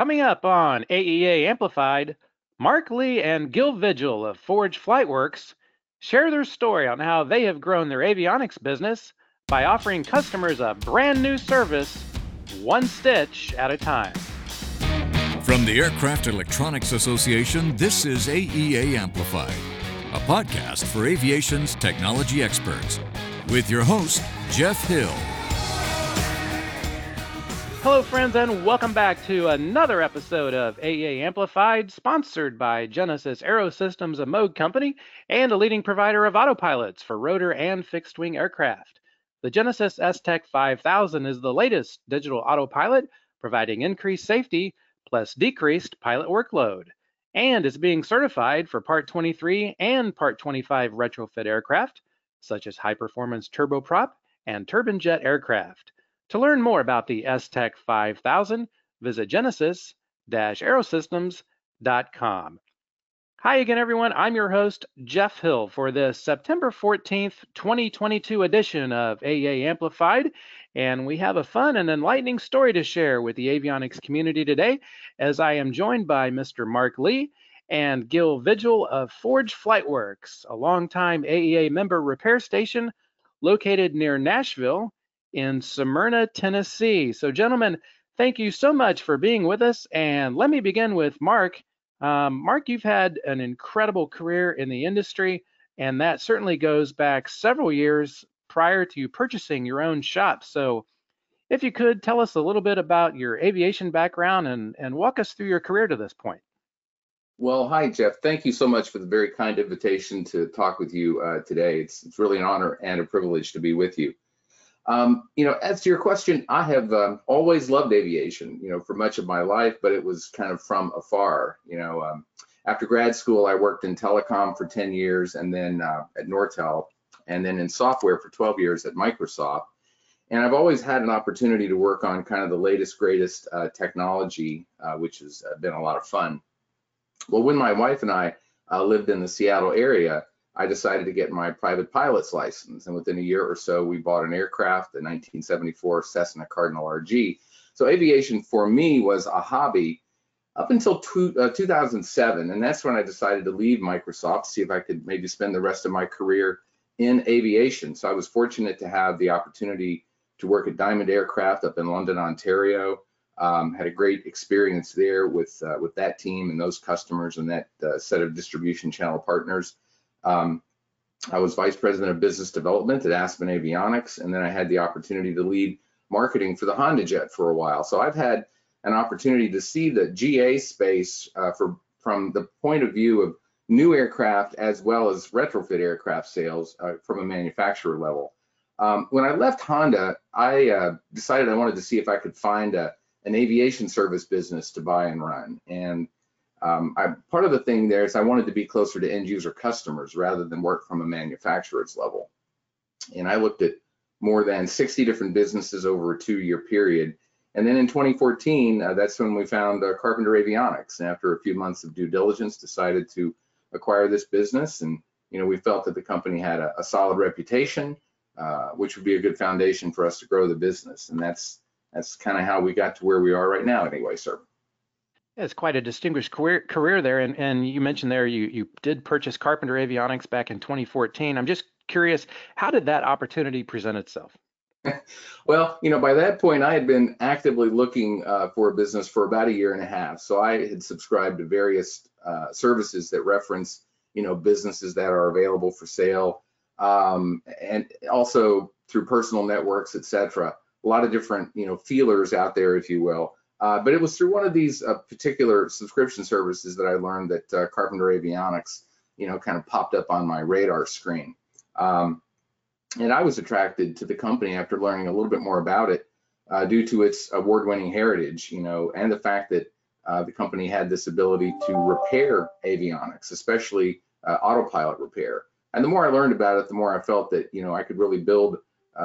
Coming up on AEA Amplified, Mark Lee and Gil Vigil of Forge Flightworks share their story on how they have grown their avionics business by offering customers a brand new service, one stitch at a time. From the Aircraft Electronics Association, this is AEA Amplified, a podcast for aviation's technology experts, with your host, Jeff Hill. Hello, friends, and welcome back to another episode of AEA Amplified, sponsored by Genesys Aerosystems, a Moog company and a leading provider of autopilots for rotor and fixed wing aircraft. The Genesys STEC 5000 is the latest digital autopilot, providing increased safety plus decreased pilot workload, and is being certified for Part 23 and Part 25 retrofit aircraft, such as high performance turboprop and turbine jet aircraft. To learn more about the STEC 5000, visit genesysaerosystems.com. Hi again, everyone. I'm your host, Jeff Hill, for this September 14th, 2022 edition of AEA Amplified. And we have a fun and enlightening story to share with the avionics community today, as I am joined by Mr. Mark Lee and Gil Vigil of Forge Flightworks, a longtime AEA member repair station located near Nashville in Smyrna, Tennessee. So, gentlemen, thank you so much for being with us. And let me begin with Mark. Um, Mark, you've had an incredible career in the industry, and that certainly goes back several years prior to you purchasing your own shop. So, if you could tell us a little bit about your aviation background and, and walk us through your career to this point. Well, hi, Jeff. Thank you so much for the very kind invitation to talk with you uh, today. It's, it's really an honor and a privilege to be with you. Um, you know, as to your question, I have um, always loved aviation, you know, for much of my life, but it was kind of from afar. You know, um, after grad school, I worked in telecom for 10 years and then uh, at Nortel, and then in software for 12 years at Microsoft. And I've always had an opportunity to work on kind of the latest, greatest uh, technology, uh, which has uh, been a lot of fun. Well, when my wife and I uh, lived in the Seattle area, I decided to get my private pilot's license. And within a year or so, we bought an aircraft, a 1974 Cessna Cardinal RG. So aviation for me was a hobby up until two, uh, 2007. And that's when I decided to leave Microsoft, to see if I could maybe spend the rest of my career in aviation. So I was fortunate to have the opportunity to work at Diamond Aircraft up in London, Ontario. Um, had a great experience there with uh, with that team and those customers and that uh, set of distribution channel partners. Um, I was vice president of business development at Aspen Avionics, and then I had the opportunity to lead marketing for the Honda Jet for a while. So I've had an opportunity to see the GA space uh, for, from the point of view of new aircraft as well as retrofit aircraft sales uh, from a manufacturer level. Um, when I left Honda, I uh, decided I wanted to see if I could find a, an aviation service business to buy and run. And um, I, part of the thing there is I wanted to be closer to end user customers rather than work from a manufacturer's level. And I looked at more than 60 different businesses over a two year period. And then in 2014, uh, that's when we found uh, Carpenter Avionics. And after a few months of due diligence, decided to acquire this business. And, you know, we felt that the company had a, a solid reputation, uh, which would be a good foundation for us to grow the business. And that's, that's kind of how we got to where we are right now anyway, sir. It's quite a distinguished career, career there, and, and you mentioned there you you did purchase Carpenter Avionics back in 2014. I'm just curious, how did that opportunity present itself? well, you know, by that point, I had been actively looking uh, for a business for about a year and a half. So I had subscribed to various uh, services that reference, you know, businesses that are available for sale, um, and also through personal networks, et cetera. A lot of different, you know, feelers out there, if you will. Uh, but it was through one of these uh, particular subscription services that I learned that uh, Carpenter Avionics, you know, kind of popped up on my radar screen. Um, and I was attracted to the company after learning a little bit more about it uh, due to its award-winning heritage, you know, and the fact that uh, the company had this ability to repair avionics, especially uh, autopilot repair. And the more I learned about it, the more I felt that, you know, I could really build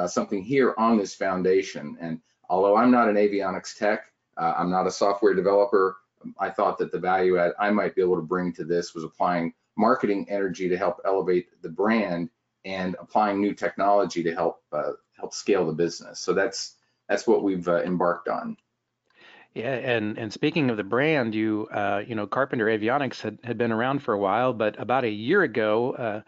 something here on this foundation. And although I'm not an avionics tech, uh, I'm not a software developer. I thought that the value add I might be able to bring to this was applying marketing energy to help elevate the brand and applying new technology to help uh, help scale the business. So that's that's what we've uh, embarked on. Yeah, and and speaking of the brand, you uh, you know Carpenter Avionics had, had been around for a while, but about a year ago,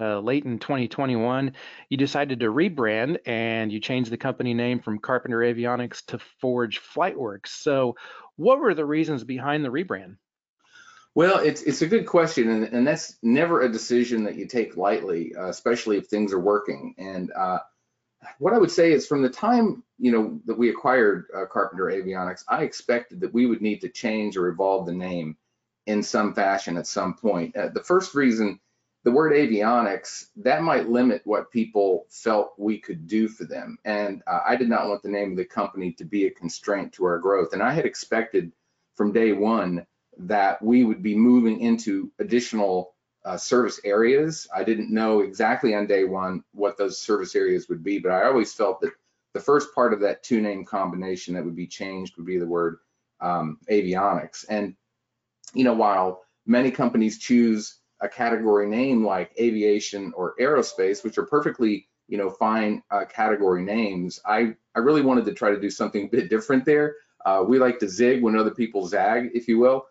uh, late in 2021, you decided to rebrand and you changed the company name from Carpenter Avionics to Forge Flightworks. So, what were the reasons behind the rebrand? Well, it's it's a good question, and, and that's never a decision that you take lightly, uh, especially if things are working. And uh, what I would say is from the time you know that we acquired uh, Carpenter Avionics, I expected that we would need to change or evolve the name in some fashion at some point. Uh, the first reason, the word avionics, that might limit what people felt we could do for them, and uh, I did not want the name of the company to be a constraint to our growth. And I had expected from day one that we would be moving into additional uh, service areas. I didn't know exactly on day one what those service areas would be, but I always felt that the first part of that two name combination that would be changed would be the word um, avionics. And, you know, while many companies choose a category name like aviation or aerospace, which are perfectly, you know, fine uh, category names, I, I really wanted to try to do something a bit different there. Uh, we like to zig when other people zag, if you will.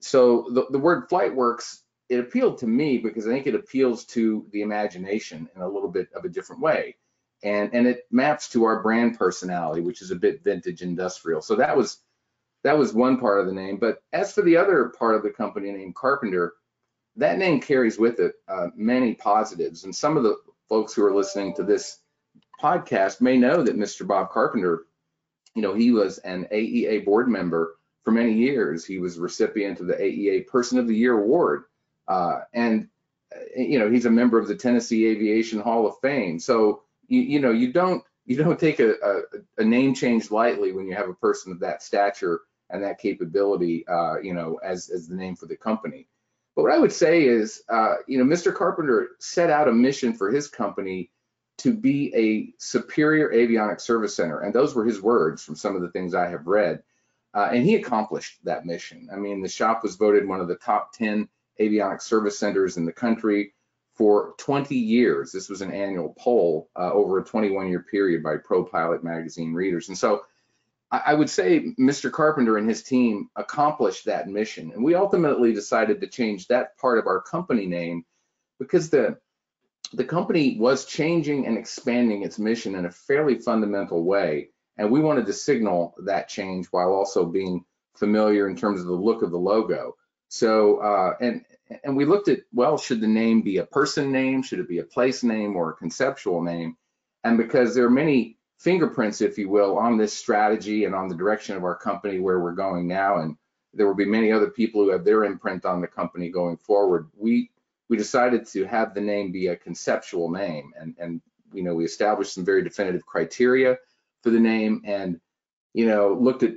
So the, the word flight works. it appealed to me because I think it appeals to the imagination in a little bit of a different way. And, and it maps to our brand personality, which is a bit vintage industrial. So that was that was one part of the name. But as for the other part of the company named Carpenter, that name carries with it uh, many positives. And some of the folks who are listening to this podcast may know that Mr. Bob Carpenter, you know, he was an AEA board member for many years. He was recipient of the AEA Person of the Year Award uh, and uh, you know he's a member of the Tennessee Aviation Hall of Fame. So you, you know you don't you don't take a, a, a, name change lightly when you have a person of that stature and that capability, uh, you know, as as the name for the company. But what I would say is, uh, you know, Mr. Carpenter set out a mission for his company to be a superior avionics service center, and those were his words from some of the things I have read. Uh, and he accomplished that mission. I mean, the shop was voted one of the top 10 avionics service centers in the country for 20 years. This was an annual poll uh, over a 21 year period by Pro Pilot magazine readers. And so I, would say Mr. Carpenter and his team accomplished that mission. And we ultimately decided to change that part of our company name because the the company was changing and expanding its mission in a fairly fundamental way. And we wanted to signal that change while also being familiar in terms of the look of the logo. So, uh, and and we looked at, well, should the name be a person name? Should it be a place name or a conceptual name? And because there are many fingerprints, if you will, on this strategy and on the direction of our company where we're going now, and there will be many other people who have their imprint on the company going forward. We we decided to have the name be a conceptual name, and and you know we established some very definitive criteria for the name, and you know looked at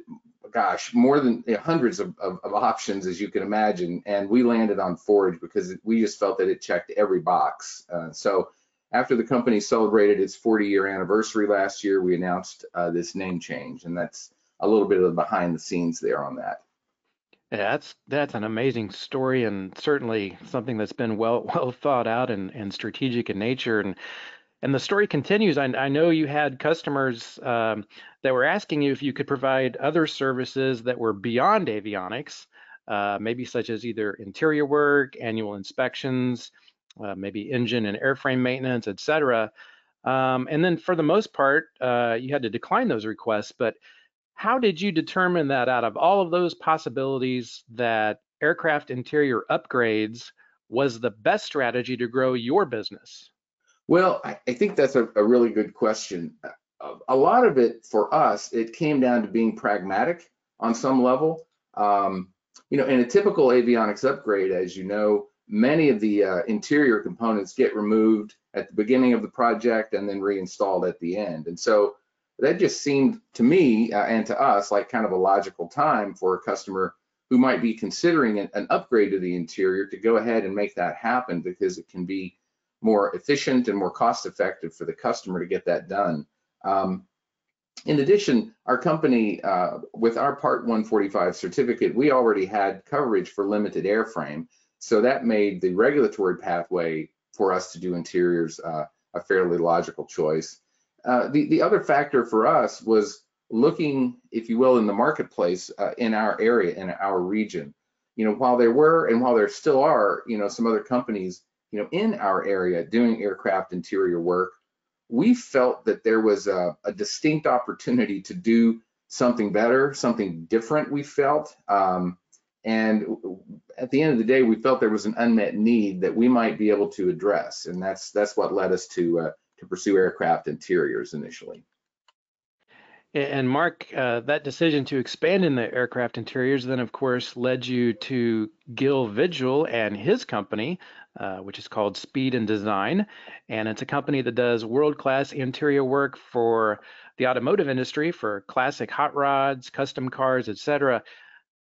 gosh, more than you know, hundreds of, of, of, options as you can imagine. And we landed on Forge because we just felt that it checked every box. Uh, so after the company celebrated its 40 year anniversary last year, we announced uh, this name change. And that's a little bit of the behind the scenes there on that. Yeah, that's that's an amazing story and certainly something that's been well well thought out and, and strategic in nature. And and the story continues. I, I know you had customers um, that were asking you if you could provide other services that were beyond avionics, uh, maybe such as either interior work, annual inspections, uh, maybe engine and airframe maintenance, et cetera. Um, and then for the most part, uh, you had to decline those requests. But how did you determine that out of all of those possibilities that aircraft interior upgrades was the best strategy to grow your business? Well, I, I think that's a, a, really good question. A, a, lot of it for us, it came down to being pragmatic on some level. Um, you know, in a typical avionics upgrade, as you know, many of the uh, interior components get removed at the beginning of the project and then reinstalled at the end. And so that just seemed to me uh, and to us like kind of a logical time for a customer who might be considering an, upgrade to the interior to go ahead and make that happen because it can be more efficient and more cost effective for the customer to get that done. Um, in addition, our company, uh, with our Part 145 certificate, we already had coverage for limited airframe. So that made the regulatory pathway for us to do interiors uh, a fairly logical choice. Uh, the, the other factor for us was looking, if you will, in the marketplace uh, in our area, in our region. You know, while there were and while there still are, you know, some other companies, you know, in our area doing aircraft interior work, we felt that there was a, a distinct opportunity to do something better, something different. We felt, um, and at the end of the day, we felt there was an unmet need that we might be able to address, and that's that's what led us to uh, to pursue aircraft interiors initially. And Mark, uh, that decision to expand in the aircraft interiors then, of course, led you to Gil Vigil and his company, uh, which is called Speed and Design. And it's a company that does world class interior work for the automotive industry, for classic hot rods, custom cars, etc.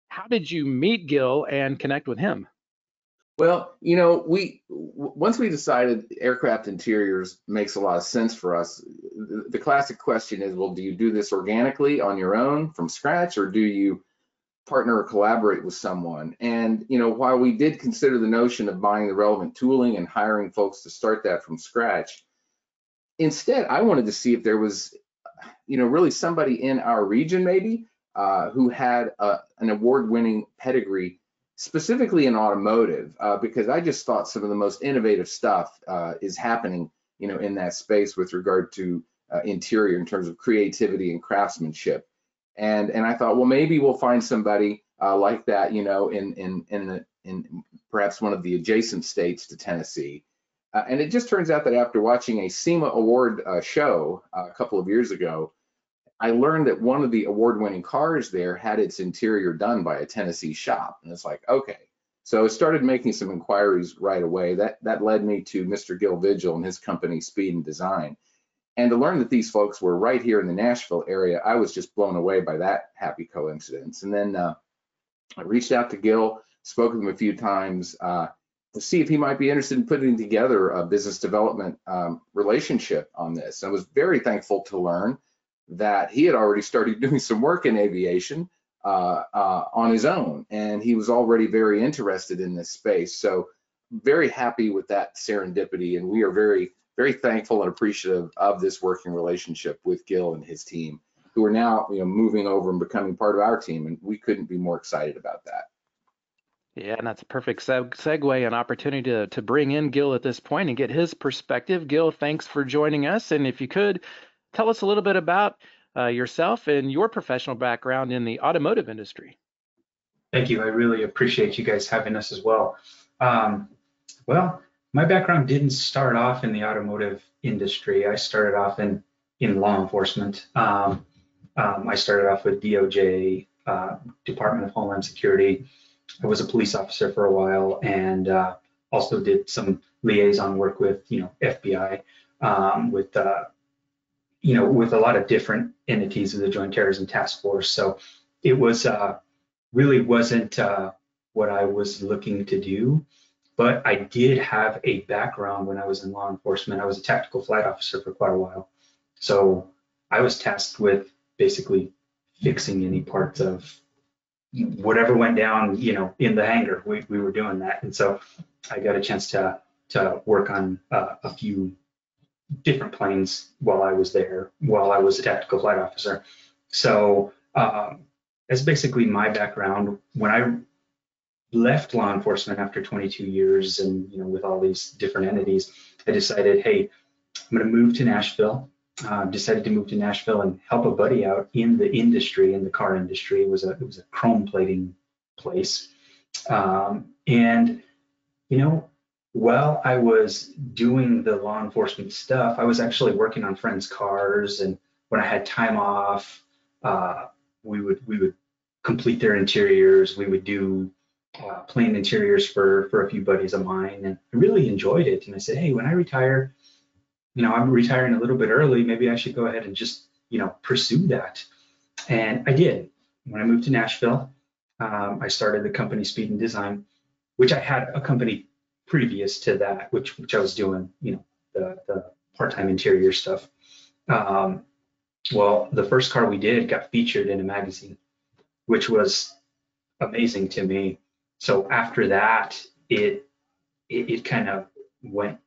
How did you meet Gil and connect with him? Well, you know, we once we decided aircraft interiors makes a lot of sense for us. The, classic question is, well, do you do this organically on your own from scratch, or do you partner or collaborate with someone? And you know, while we did consider the notion of buying the relevant tooling and hiring folks to start that from scratch, instead, I wanted to see if there was, you know, really somebody in our region maybe uh, who had a, an award-winning pedigree specifically in automotive, uh, because I just thought some of the most innovative stuff uh, is happening, you know, in that space with regard to uh, interior in terms of creativity and craftsmanship. And and I thought, well, maybe we'll find somebody uh, like that, you know, in in in the, in perhaps one of the adjacent states to Tennessee. Uh, and it just turns out that after watching a SEMA award uh, show a couple of years ago, I learned that one of the award-winning cars there had its interior done by a Tennessee shop, and it's like, okay. So I started making some inquiries right away. That that led me to Mr. Gil Vigil and his company Speed and Design. And to learn that these folks were right here in the Nashville area, I was just blown away by that happy coincidence. And then uh, I reached out to Gil, spoke with him a few times uh, to see if he might be interested in putting together a business development um, relationship on this. I was very thankful to learn that he had already started doing some work in aviation uh, uh, on his own, and he was already very interested in this space. So very happy with that serendipity, and we are very, very thankful and appreciative of this working relationship with Gil and his team, who are now, you know, moving over and becoming part of our team, and we couldn't be more excited about that. Yeah, and that's a perfect seg- segue and opportunity to, to bring in Gil at this point and get his perspective. Gil, thanks for joining us. And if you could, tell us a little bit about uh, yourself and your professional background in the automotive industry. Thank you. I really appreciate you guys having us as well. Um, well, my background didn't start off in the automotive industry. I started off in in law enforcement. Um, um, I started off with DOJ, uh, Department of Homeland Security. I was a police officer for a while and uh, also did some liaison work with, you know, FBI, um, with uh, you know, with a lot of different entities of the Joint Terrorism Task Force. So it was uh, really wasn't uh, what I was looking to do, but I did have a background when I was in law enforcement. I was a tactical flight officer for quite a while. So I was tasked with basically fixing any parts of whatever went down, you know, in the hangar. We, we were doing that. And so I got a chance to to work on uh, a few different planes while I was there, while I was a tactical flight officer. So um, that's basically my background. When I left law enforcement after 22 years, and you know, with all these different entities, I decided, hey, I'm going to move to Nashville. Uh, decided to move to Nashville and help a buddy out in the industry, in the car industry. It was a it was a chrome plating place, um, and you know, while I was doing the law enforcement stuff, I was actually working on friends' cars, and when I had time off, uh, we would we would complete their interiors. We would do uh, plane interiors for for a few buddies of mine, and I really enjoyed it. And I said, hey, when I retire, you know, I'm retiring a little bit early. Maybe I should go ahead and just you know pursue that. And I did. When I moved to Nashville, um, I started the company Speed and Design, which I had a company previous to that, which which I was doing, you know, the, the part-time interior stuff. Um, well, the first car we did got featured in a magazine, which was amazing to me. So after that, it it, it kind of went,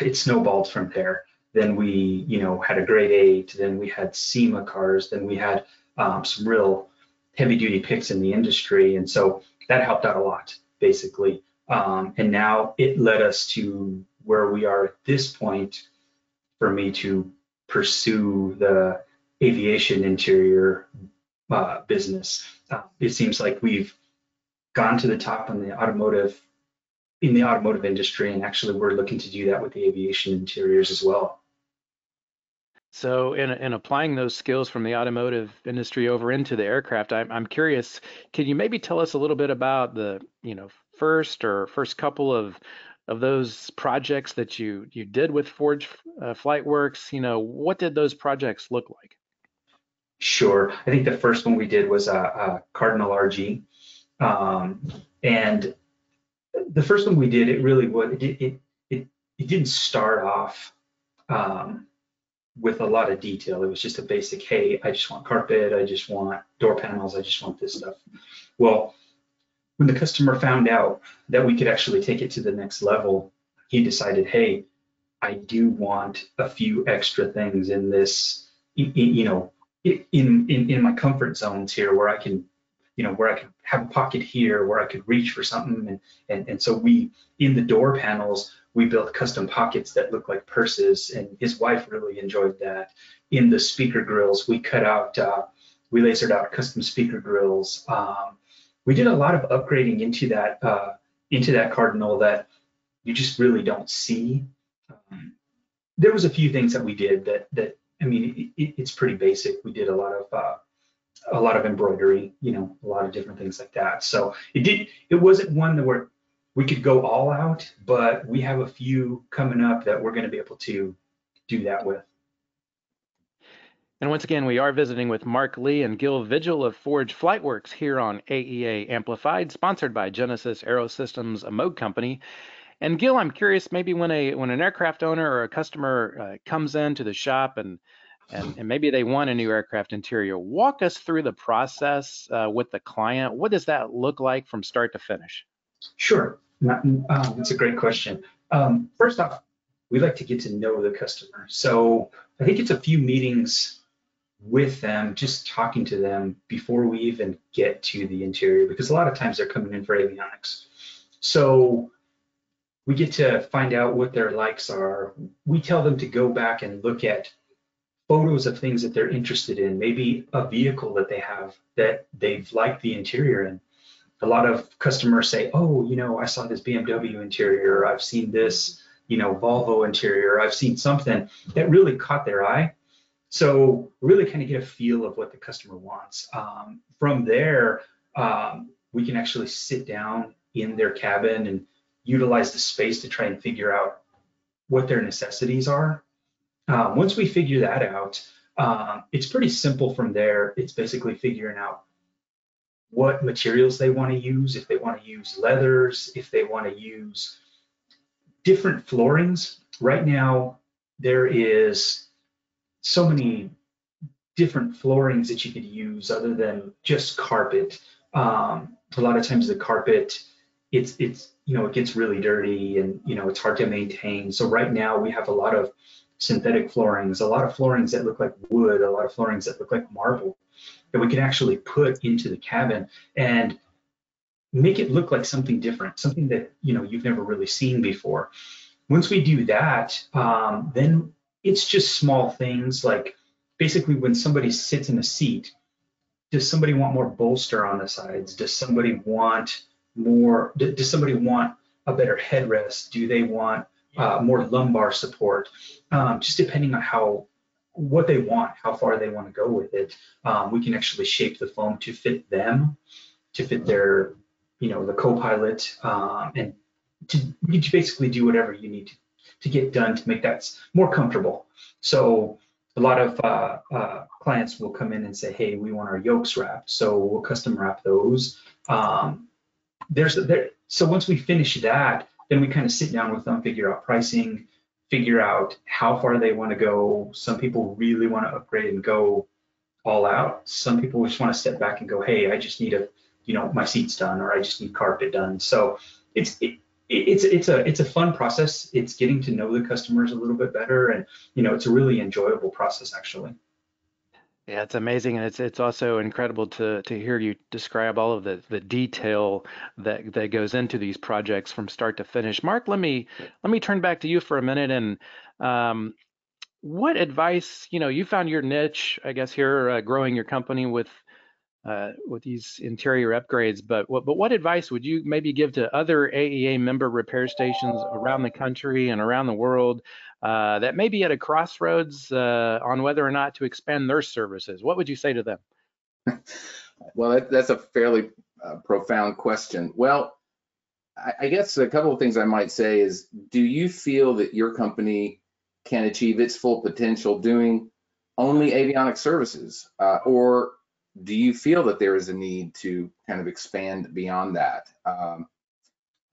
it snowballed from there. Then we, you know, had a Great 8. Then we had SEMA cars. Then we had um, some real heavy duty picks in the industry. And so that helped out a lot, basically. Um, and now it led us to where we are at this point for me to pursue the aviation interior uh, business. Uh, it seems like we've gone to the top in the automotive in the automotive industry, and actually we're looking to do that with the aviation interiors as well. So, in, in applying those skills from the automotive industry over into the aircraft, I'm, I'm curious, can you maybe tell us a little bit about the, you know, first or first couple of of those projects that you you did with Forge uh, FlightWorks? You know, what did those projects look like? Sure. I think the first one we did was a, a Cardinal RG, um, and the first one we did, it really was it it it, it didn't start off um, with a lot of detail. It was just a basic, hey, I just want carpet, I just want door panels, I just want this stuff. Well, when the customer found out that we could actually take it to the next level, he decided, hey, I do want a few extra things in this, you know, in, in, in my comfort zones here where I can, you know, where I can have a pocket here where I could reach for something. And, and, and so we, in the door panels, we built custom pockets that look like purses and his wife really enjoyed that. In the speaker grills, we cut out, uh, we lasered out custom speaker grills. Um, we did a lot of upgrading into that, uh, into that Cardinal that you just really don't see. Um, there was a few things that we did that, that I mean, it, it's pretty basic. We did a lot of uh, a lot of embroidery, you know, a lot of different things like that. So it did. It wasn't one that where we could go all out, but we have a few coming up that we're going to be able to do that with. And once again, we are visiting with Mark Lee and Gil Vigil of Forge FlightWorks here on AEA Amplified, sponsored by Genesys Aerosystems, a Moog company. And Gil, I'm curious, maybe when a when an aircraft owner or a customer uh, comes into the shop and, and and maybe they want a new aircraft interior, walk us through the process uh, with the client. What does that look like from start to finish? Sure, um, that's a great question. Um, first off, we like to get to know the customer. So I think it's a few meetings with them, just talking to them before we even get to the interior, because a lot of times they're coming in for avionics. So we get to find out what their likes are. We tell them to go back and look at photos of things that they're interested in, maybe a vehicle that they have that they've liked the interior in. A lot of customers say, oh, you know, I saw this BMW interior, I've seen this, you know, Volvo interior, I've seen something that really caught their eye. So really kind of get a feel of what the customer wants. Um, from there, um, we can actually sit down in their cabin and utilize the space to try and figure out what their necessities are. Um, once we figure that out, um, it's pretty simple from there. It's basically figuring out what materials they want to use, if they want to use leathers, if they want to use different floorings. Right now, there is so many different floorings that you could use other than just carpet. Um, a lot of times the carpet, it's it's you know, it gets really dirty and, you know, it's hard to maintain. So right now we have a lot of synthetic floorings, a lot of floorings that look like wood, a lot of floorings that look like marble that we can actually put into the cabin and make it look like something different, something that, you know, you've never really seen before. Once we do that, um, then it's just small things like basically when somebody sits in a seat, does somebody want more bolster on the sides? Does somebody want more? Does somebody want a better headrest? Do they want uh, more lumbar support? Um, just depending on how what they want, how far they want to go with it, um, we can actually shape the foam to fit them, to fit their, you know, the co-pilot, um, and to, to basically do whatever you need to, to get done to make that more comfortable. So a lot of uh, uh, clients will come in and say, hey, we want our yokes wrapped. So we'll custom wrap those. Um, there's there, so once we finish that, then we kind of sit down with them, figure out pricing, figure out how far they want to go. Some people really want to upgrade and go all out. Some people just want to step back and go, hey, I just need a, you know, my seats done or I just need carpet done. So it's it, it's it's a it's a fun process. It's getting to know the customers a little bit better, and you know, it's a really enjoyable process actually. Yeah, it's amazing, and it's it's also incredible to to hear you describe all of the the detail that that goes into these projects from start to finish. Mark, let me let me turn back to you for a minute, and um, what advice, you know, you found your niche, I guess, here uh, growing your company with uh, with these interior upgrades, but what, but what advice would you maybe give to other AEA member repair stations around the country and around the world uh, that may be at a crossroads uh, on whether or not to expand their services? What would you say to them? well, that, that's a fairly uh, profound question. Well, I, I guess a couple of things I might say is, do you feel that your company can achieve its full potential doing only avionic services, uh, or do you feel that there is a need to kind of expand beyond that? Um,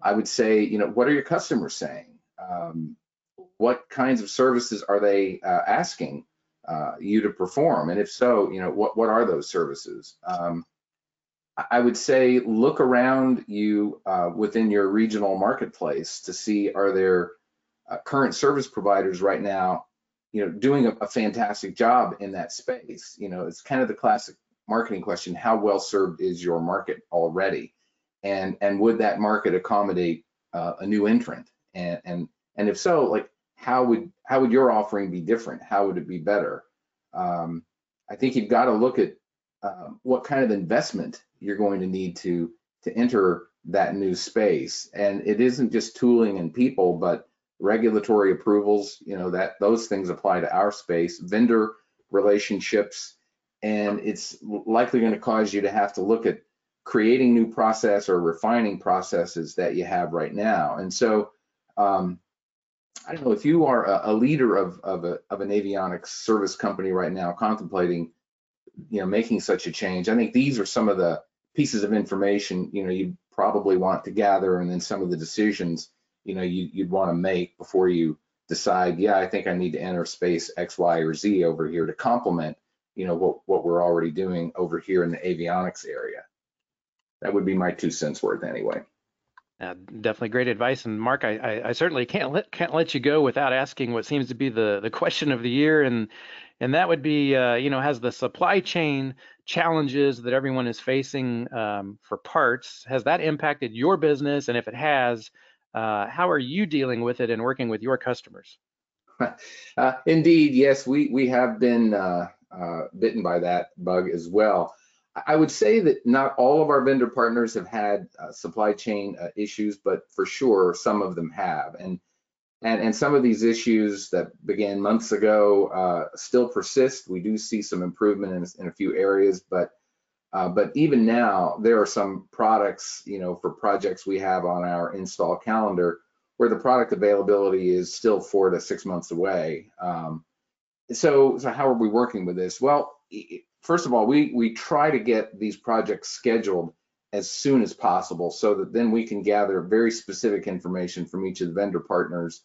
I would say, you know, what are your customers saying? Um, what kinds of services are they uh, asking uh, you to perform? And if so, you know, what, what are those services? Um, I would say look around you uh, within your regional marketplace to see are there uh, current service providers right now, you know, doing a, a fantastic job in that space. You know, it's kind of the classic marketing question, how well served is your market already? And, and would that market accommodate uh, a new entrant? And, and, and if so, like how would, how would your offering be different? How would it be better? Um, I think you've got to look at uh, what kind of investment you're going to need to, to enter that new space. And it isn't just tooling and people, but regulatory approvals, you know, that those things apply to our space, vendor relationships, and it's likely going to cause you to have to look at creating new process or refining processes that you have right now. And so, um, I don't know if you are a, a leader of of, a, of an avionics service company right now, contemplating, you know, making such a change. I think these are some of the pieces of information you know you probably want to gather, and then some of the decisions you know you, you'd want to make before you decide. Yeah, I think I need to enter space X, Y, or Z over here to complement you know what what we're already doing over here in the avionics area. That would be my two cents worth anyway. Uh, definitely great advice, and Mark, I, I, I, certainly can't let can't let you go without asking what seems to be the the question of the year, and and that would be, uh, you know, has the supply chain challenges that everyone is facing um, for parts has that impacted your business, and if it has, uh, how are you dealing with it and working with your customers? Uh, indeed, yes, we we have been uh, uh, bitten by that bug as well. I would say that not all of our vendor partners have had uh, supply chain uh, issues, but for sure some of them have. And and and some of these issues that began months ago uh, still persist. We do see some improvement in, in a few areas, but uh, but even now there are some products, you know, for projects we have on our install calendar where the product availability is still four to six months away. Um, so, so how are we working with this? Well, first of all, we we try to get these projects scheduled as soon as possible so that then we can gather very specific information from each of the vendor partners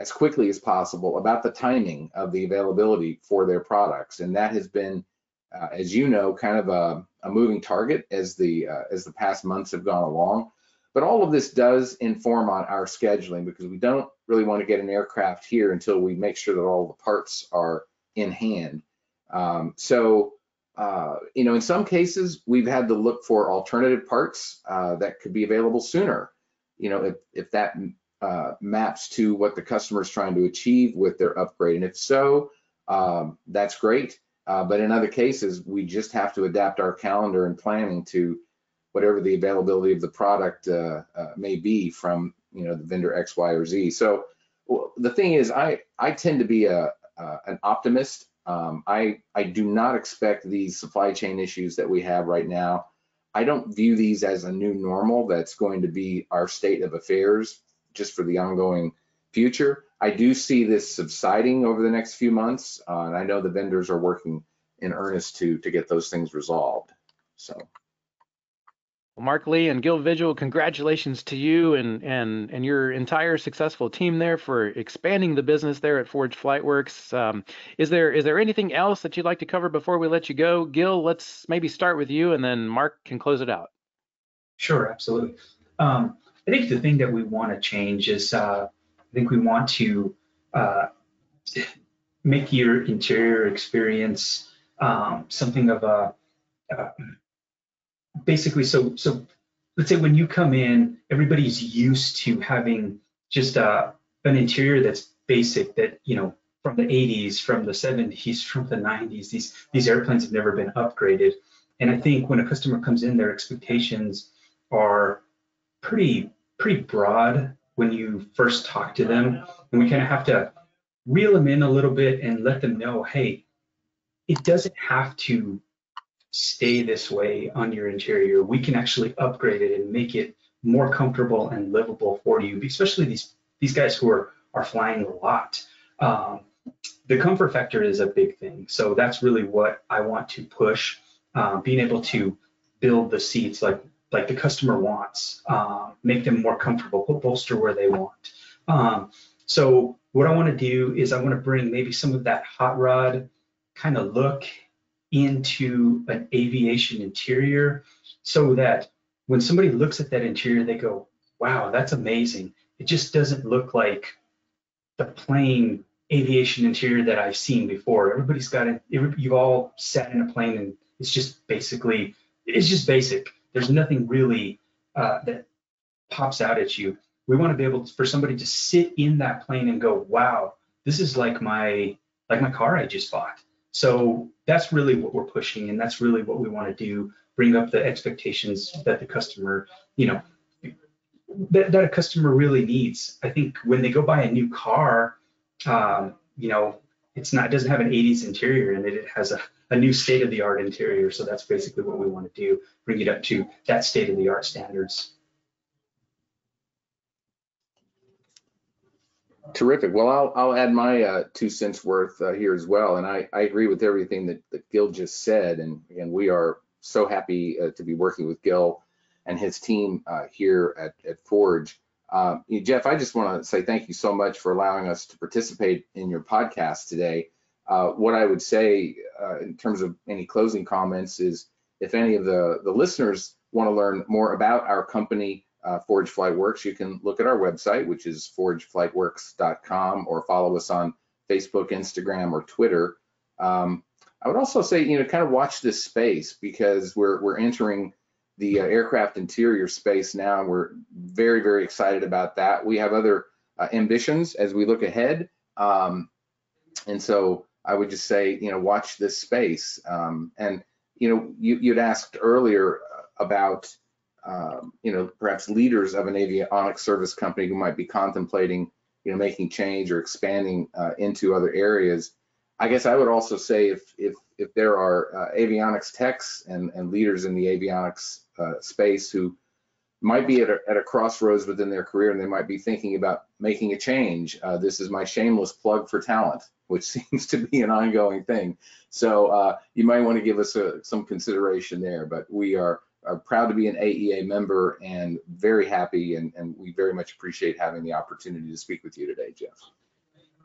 as quickly as possible about the timing of the availability for their products. And that has been, uh, as you know, kind of a, a moving target as the uh, as the past months have gone along. But all of this does inform on our scheduling because we don't really want to get an aircraft here until we make sure that all the parts are in hand. Um, so, uh, you know, in some cases, we've had to look for alternative parts uh, that could be available sooner. You know, if, if that uh, maps to what the customer is trying to achieve with their upgrade. And if so, um, that's great. Uh, but in other cases, we just have to adapt our calendar and planning to whatever the availability of the product uh, uh, may be from you know the vendor X, Y, or Z. So well, the thing is, I I tend to be a an optimist. Um, I I do not expect these supply chain issues that we have right now. I don't view these as a new normal that's going to be our state of affairs just for the ongoing future. I do see this subsiding over the next few months, uh, and I know the vendors are working in earnest to to get those things resolved. So. Well, Mark Lee and Gil Vigil, congratulations to you and and and your entire successful team there for expanding the business there at Forge Flightworks. Um, is there is there anything else that you'd like to cover before we let you go, Gil? Let's maybe start with you, and then Mark can close it out. Sure, absolutely. Um, I think the thing that we want to change is uh, I think we want to uh, make your interior experience um, something of a uh, basically so so let's say when you come in everybody's used to having just uh, an interior that's basic that you know from the 80s from the 70s from the 90s these these airplanes have never been upgraded. And i think when a customer comes in their expectations are pretty pretty broad when you first talk to them. And we kind of have to reel them in a little bit and let them know hey it doesn't have to stay this way on your interior we can actually upgrade it and make it more comfortable and livable for you especially these these guys who are are flying a lot um, the comfort factor is a big thing so that's really what i want to push uh, being able to build the seats like like the customer wants, uh, make them more comfortable, put bolster where they want. Um, so what I want to do is I want to bring maybe some of that hot rod kind of look into an aviation interior so that when somebody looks at that interior, they go, wow, that's amazing. It just doesn't look like the plain aviation interior that I've seen before. Everybody's got it. You've all sat in a plane and it's just basically, it's just basic there's nothing really uh, that pops out at you. We want to be able to, for somebody to sit in that plane and go, wow, this is like my like my car I just bought. So that's really what we're pushing, and that's really what we want to do. Bring up the expectations that the customer, you know, that, that a customer really needs. I think when they go buy a new car, um, you know, it's not it doesn't have an 80s interior in it. It has a a new state of the art interior. So that's basically what we want to do, bring it up to that state of the art standards. Terrific. Well, I'll, I'll add my uh, two cents worth uh, here as well. And I, I agree with everything that, that Gil just said. And again, we are so happy uh, to be working with Gil and his team uh, here at, at Forge. Um, Jeff, I just want to say thank you so much for allowing us to participate in your podcast today. Uh, what I would say uh, in terms of any closing comments is if any of the, the listeners want to learn more about our company, uh, Forge Flightworks, you can look at our website, which is forgeflightworks.com, or follow us on Facebook, Instagram, or Twitter. Um, I would also say, you know, kind of watch this space because we're we're entering the uh, aircraft interior space now. We're very very excited about that. We have other uh, ambitions as we look ahead, um, and so I would just say, you know, watch this space. Um, and, you know, you, you, would asked earlier about, um, you know, perhaps leaders of an avionics service company who might be contemplating, you know, making change or expanding uh, into other areas. I guess I would also say if if if there are uh, avionics techs and, and leaders in the avionics uh, space who might be at a, at a crossroads within their career and they might be thinking about making a change. Uh, this is my shameless plug for talent, which seems to be an ongoing thing. So uh, you might want to give us a, some consideration there, but we are, are, proud to be an AEA member and very happy and, and we very much appreciate having the opportunity to speak with you today, Jeff.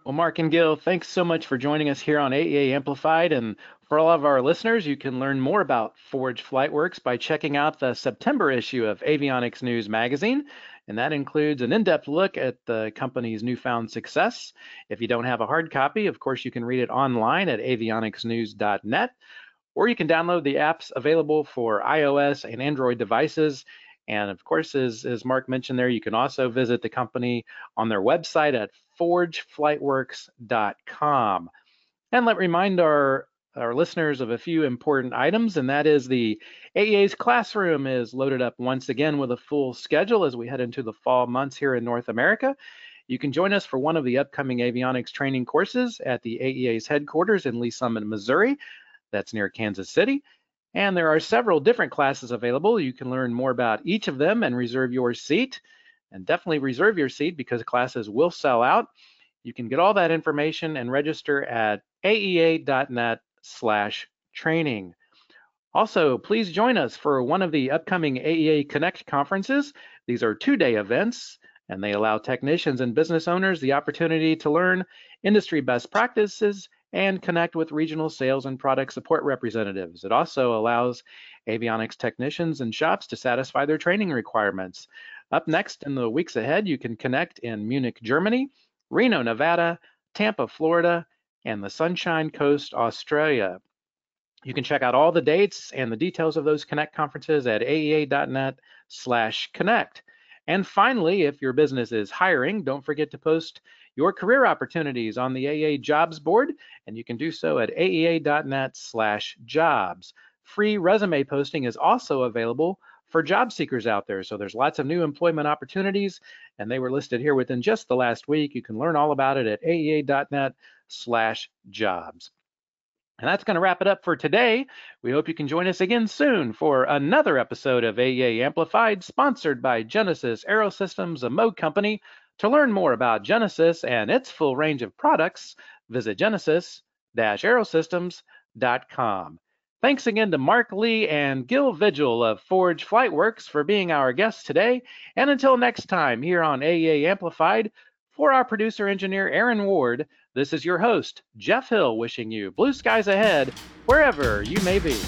Well, Mark and Gil, thanks so much for joining us here on AEA Amplified. And for all of our listeners, you can learn more about Forge Flightworks by checking out the September issue of Avionics News magazine. And that includes an in depth look at the company's newfound success. If you don't have a hard copy, of course, you can read it online at avionicsnews.net, or you can download the apps available for iOS and Android devices. And of course, as, as Mark mentioned there, you can also visit the company on their website at forgeflightworks.com. And let remind our our listeners of a few important items, and that is the AEA's classroom is loaded up once again with a full schedule as we head into the fall months here in North America. You can join us for one of the upcoming avionics training courses at the AEA's headquarters in Lee's Summit, Missouri. That's near Kansas City. And there are several different classes available. You can learn more about each of them and reserve your seat. And definitely reserve your seat because classes will sell out. You can get all that information and register at aea.net slash training. Also, please join us for one of the upcoming AEA Connect conferences. These are two-day events, and they allow technicians and business owners the opportunity to learn industry best practices and connect with regional sales and product support representatives. It also allows avionics technicians and shops to satisfy their training requirements. Up next in the weeks ahead, you can connect in Munich, Germany, Reno, Nevada, Tampa, Florida, and the Sunshine Coast, Australia. You can check out all the dates and the details of those Connect conferences at aea.net slash connect. And finally, if your business is hiring, don't forget to post your career opportunities on the AEA jobs board, and you can do so at aea.net slash jobs. Free resume posting is also available for job seekers out there. So there's lots of new employment opportunities, and they were listed here within just the last week. You can learn all about it at aea.net slash jobs. And that's going to wrap it up for today. We hope you can join us again soon for another episode of AEA Amplified, sponsored by Genesys Aerosystems, a Moog company. To learn more about Genesys and its full range of products, visit genesysaerosystems.com. Thanks again to Mark Lee and Gil Vigil of Forge Flightworks for being our guests today. And until next time here on AEA Amplified, for our producer engineer Aaron Ward, this is your host, Jeff Hill, wishing you blue skies ahead wherever you may be.